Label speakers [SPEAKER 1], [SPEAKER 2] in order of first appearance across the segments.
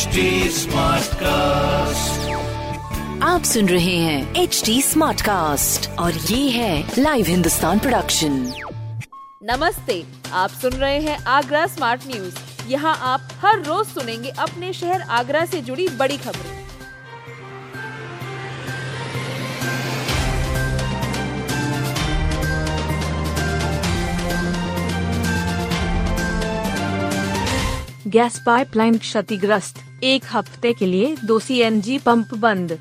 [SPEAKER 1] HD cast
[SPEAKER 2] आप सुन रहे हैं एच डी स्मार्ट कास्ट और ये है लाइव हिंदुस्तान प्रोडक्शन
[SPEAKER 3] नमस्ते आप सुन रहे हैं आगरा स्मार्ट न्यूज़ यहाँ आप हर रोज सुनेंगे अपने शहर आगरा से जुड़ी बड़ी खबरें।
[SPEAKER 4] गैस पाइपलाइन क्षतिग्रस्त। एक हफ़्ते के लिए दो सीएनजी पंप बंद।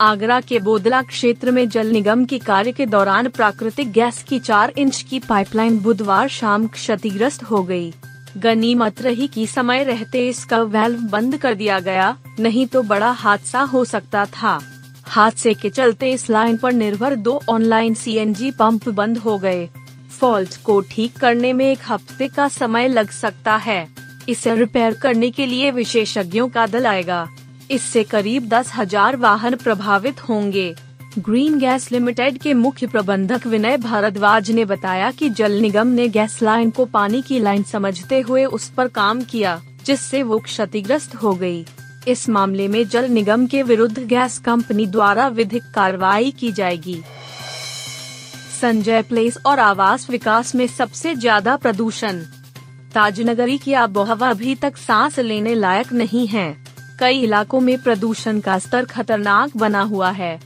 [SPEAKER 4] आगरा के बोदला क्षेत्र में जल निगम की कार्य के दौरान प्राकृतिक गैस की चार इंच की पाइपलाइन बुधवार शाम क्षतिग्रस्त हो गई। गनीमत रही कि समय रहते इसका वेल्व बंद कर दिया गया, नहीं तो बड़ा हादसा हो सकता था। हादसे के चलते इस लाइन पर निर्भर दो ऑनलाइन सीएनजी पंप बंद हो गए। फॉल्ट को ठीक करने में एक हफ़्ते का समय लग सकता है। इसे रिपेयर करने के लिए विशेषज्ञों का दल आएगा। इससे करीब दस हज़ार वाहन प्रभावित होंगे। ग्रीन गैस लिमिटेड के मुख्य प्रबंधक विनय भारद्वाज ने बताया कि जल निगम ने गैस लाइन को पानी की लाइन समझते हुए उस पर काम किया, जिससे वो क्षतिग्रस्त हो गई। इस मामले में जल निगम के विरुद्ध गैस कंपनी द्वारा विधिक कार्रवाई की जाएगी। संजय प्लेस और आवास विकास में सबसे ज़्यादा प्रदूषण। ताजनगरी की आबोहवा अभी तक सांस लेने लायक नहीं है। कई इलाकों में प्रदूषण का स्तर खतरनाक बना हुआ है।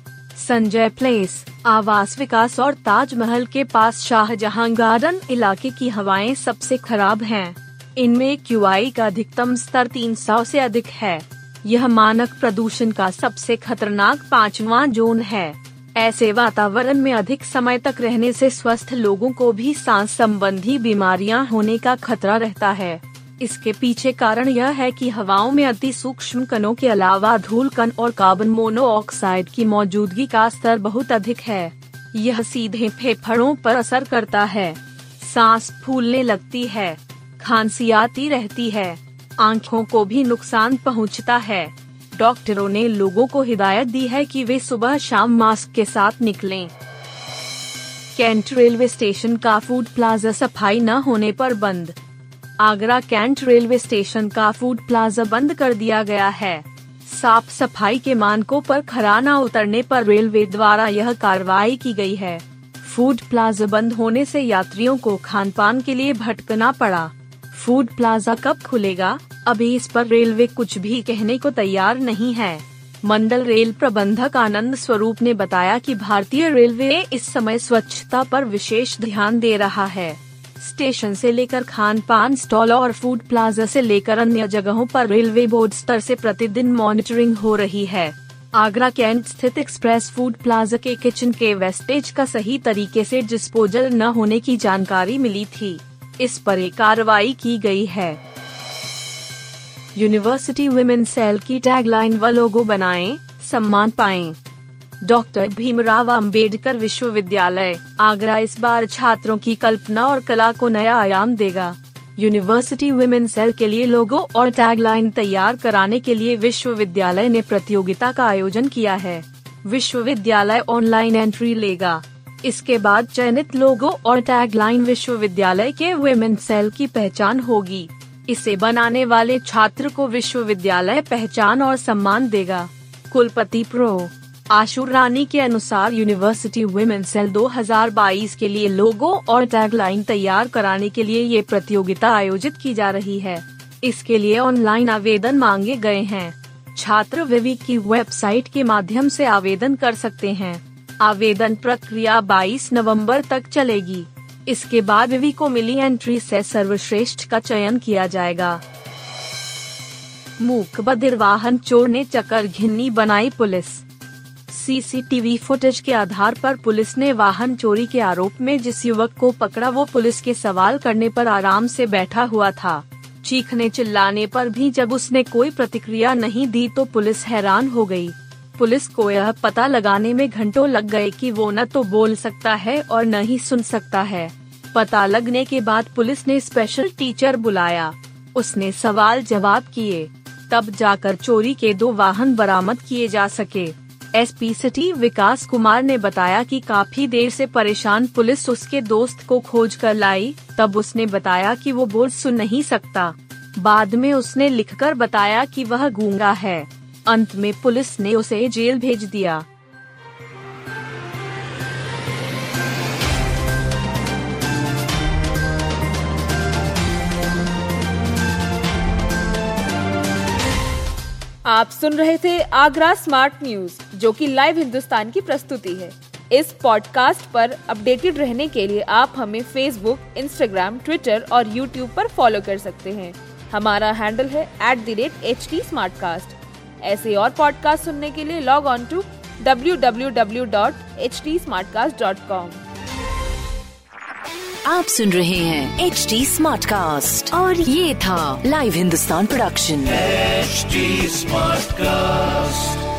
[SPEAKER 4] संजय प्लेस, आवास विकास और ताजमहल के पास शाहजहां गार्डन इलाके की हवाएँ सबसे खराब हैं। इनमें क्यू का अधिकतम स्तर 300 से अधिक है। यह मानक प्रदूषण का सबसे खतरनाक पाँचवा जोन है। ऐसे वातावरण में अधिक समय तक रहने से स्वस्थ लोगों को भी सांस संबंधी बीमारियाँ होने का खतरा रहता है। इसके पीछे कारण यह है कि हवाओं में अति सूक्ष्म कणों के अलावा धूल कण और कार्बन मोनोऑक्साइड की मौजूदगी का स्तर बहुत अधिक है। यह सीधे फेफड़ों पर असर करता है। सांस फूलने लगती है। खांसी आती रहती है। आँखों को भी नुकसान पहुँचता है। डॉक्टरों ने लोगों को हिदायत दी है कि वे सुबह शाम मास्क के साथ निकलें। कैंट रेलवे स्टेशन का फ़ूड प्लाजा सफ़ाई न होने पर बंद। आगरा कैंट रेलवे स्टेशन का फ़ूड प्लाजा बंद कर दिया गया है। साफ़ सफ़ाई के मानकों पर खरा न उतरने पर रेलवे द्वारा यह कार्रवाई की गई है। फ़ूड प्लाजा बंद होने से यात्रियों को खान पान के लिए भटकना पड़ा। फ़ूड प्लाजा कब खुलेगा? अभी इस पर रेलवे कुछ भी कहने को तैयार नहीं है। मंडल रेल प्रबंधक आनंद स्वरूप ने बताया कि भारतीय रेलवे इस समय स्वच्छता पर विशेष ध्यान दे रहा है। स्टेशन से लेकर खान पान स्टॉल और फ़ूड प्लाजा से लेकर अन्य जगहों पर रेलवे बोर्ड स्तर से प्रतिदिन मॉनिटरिंग हो रही है। आगरा कैंट स्थित एक्सप्रेस फ़ूड प्लाजा के किचन के वेस्टेज का सही तरीके से डिस्पोजल न होने की जानकारी मिली थी। इस पर एक कार्रवाई की गई है। यूनिवर्सिटी वुमेन सेल की टैगलाइन व लोगो बनाएँ, सम्मान पाएँ। डॉक्टर भीमराव अंबेडकर विश्वविद्यालय आगरा इस बार छात्रों की कल्पना और कला को नया आयाम देगा। यूनिवर्सिटी वुमेन सेल के लिए लोगो और टैगलाइन तैयार कराने के लिए विश्वविद्यालय ने प्रतियोगिता का आयोजन किया है। विश्वविद्यालय ऑनलाइन एंट्री लेगा। इसके बाद चयनित लोगो और टैगलाइन विश्वविद्यालय के वेमेन सेल की पहचान होगी। इसे बनाने वाले छात्र को विश्वविद्यालय पहचान और सम्मान देगा। कुलपति प्रो. आशुर रानी के अनुसार यूनिवर्सिटी वुमेन सेल 2022 के लिए लोगो और टैगलाइन तैयार कराने के लिए ये प्रतियोगिता आयोजित की जा रही है। इसके लिए ऑनलाइन आवेदन मांगे गए हैं। छात्र विवि की वेबसाइट के माध्यम से आवेदन कर सकते हैं। आवेदन प्रक्रिया 22 नवंबर तक चलेगी। इसके बाद विवि को मिली एंट्री से सर्वश्रेष्ठ का चयन किया जाएगा। मूक बधिर वाहन चोर ने चक्कर घिन्नी बनाई पुलिस। सीसीटीवी फुटेज के आधार पर पुलिस ने वाहन चोरी के आरोप में जिस युवक को पकड़ा वो पुलिस के सवाल करने पर आराम से बैठा हुआ था। चीखने चिल्लाने पर भी जब उसने कोई प्रतिक्रिया नहीं दी तो पुलिस हैरान हो गई। पुलिस को यह पता लगाने में घंटों लग गए कि वो न तो बोल सकता है और न ही सुन सकता है। पता लगने के बाद पुलिस ने स्पेशल टीचर बुलाया। उसने सवाल जवाब किए। तब जाकर चोरी के दो वाहन बरामद किए जा सके। एसपी सिटी विकास कुमार ने बताया कि काफ़ी देर से परेशान पुलिस उसके दोस्त को खोज कर लाई। तब उसने बताया कि वो बोल सुन नहीं सकता। बाद में उसने लिखकर बताया कि वह गूँगा है। अंत में पुलिस ने उसे जेल भेज दिया।
[SPEAKER 3] आप सुन रहे थे आगरा स्मार्ट न्यूज़, जो कि लाइव हिंदुस्तान की प्रस्तुति है। इस पॉडकास्ट पर अपडेटेड रहने के लिए आप हमें फेसबुक इंस्टाग्राम ट्विटर और यूट्यूब पर फॉलो कर सकते हैं। हमारा हैंडल है at the rate H T ऐसे और पॉडकास्ट सुनने के लिए log on to W W W dot H T smart cast dot com
[SPEAKER 2] आप सुन रहे हैं एच डी स्मार्ट कास्ट और ये था live Hindustan production
[SPEAKER 1] smart Smartcast.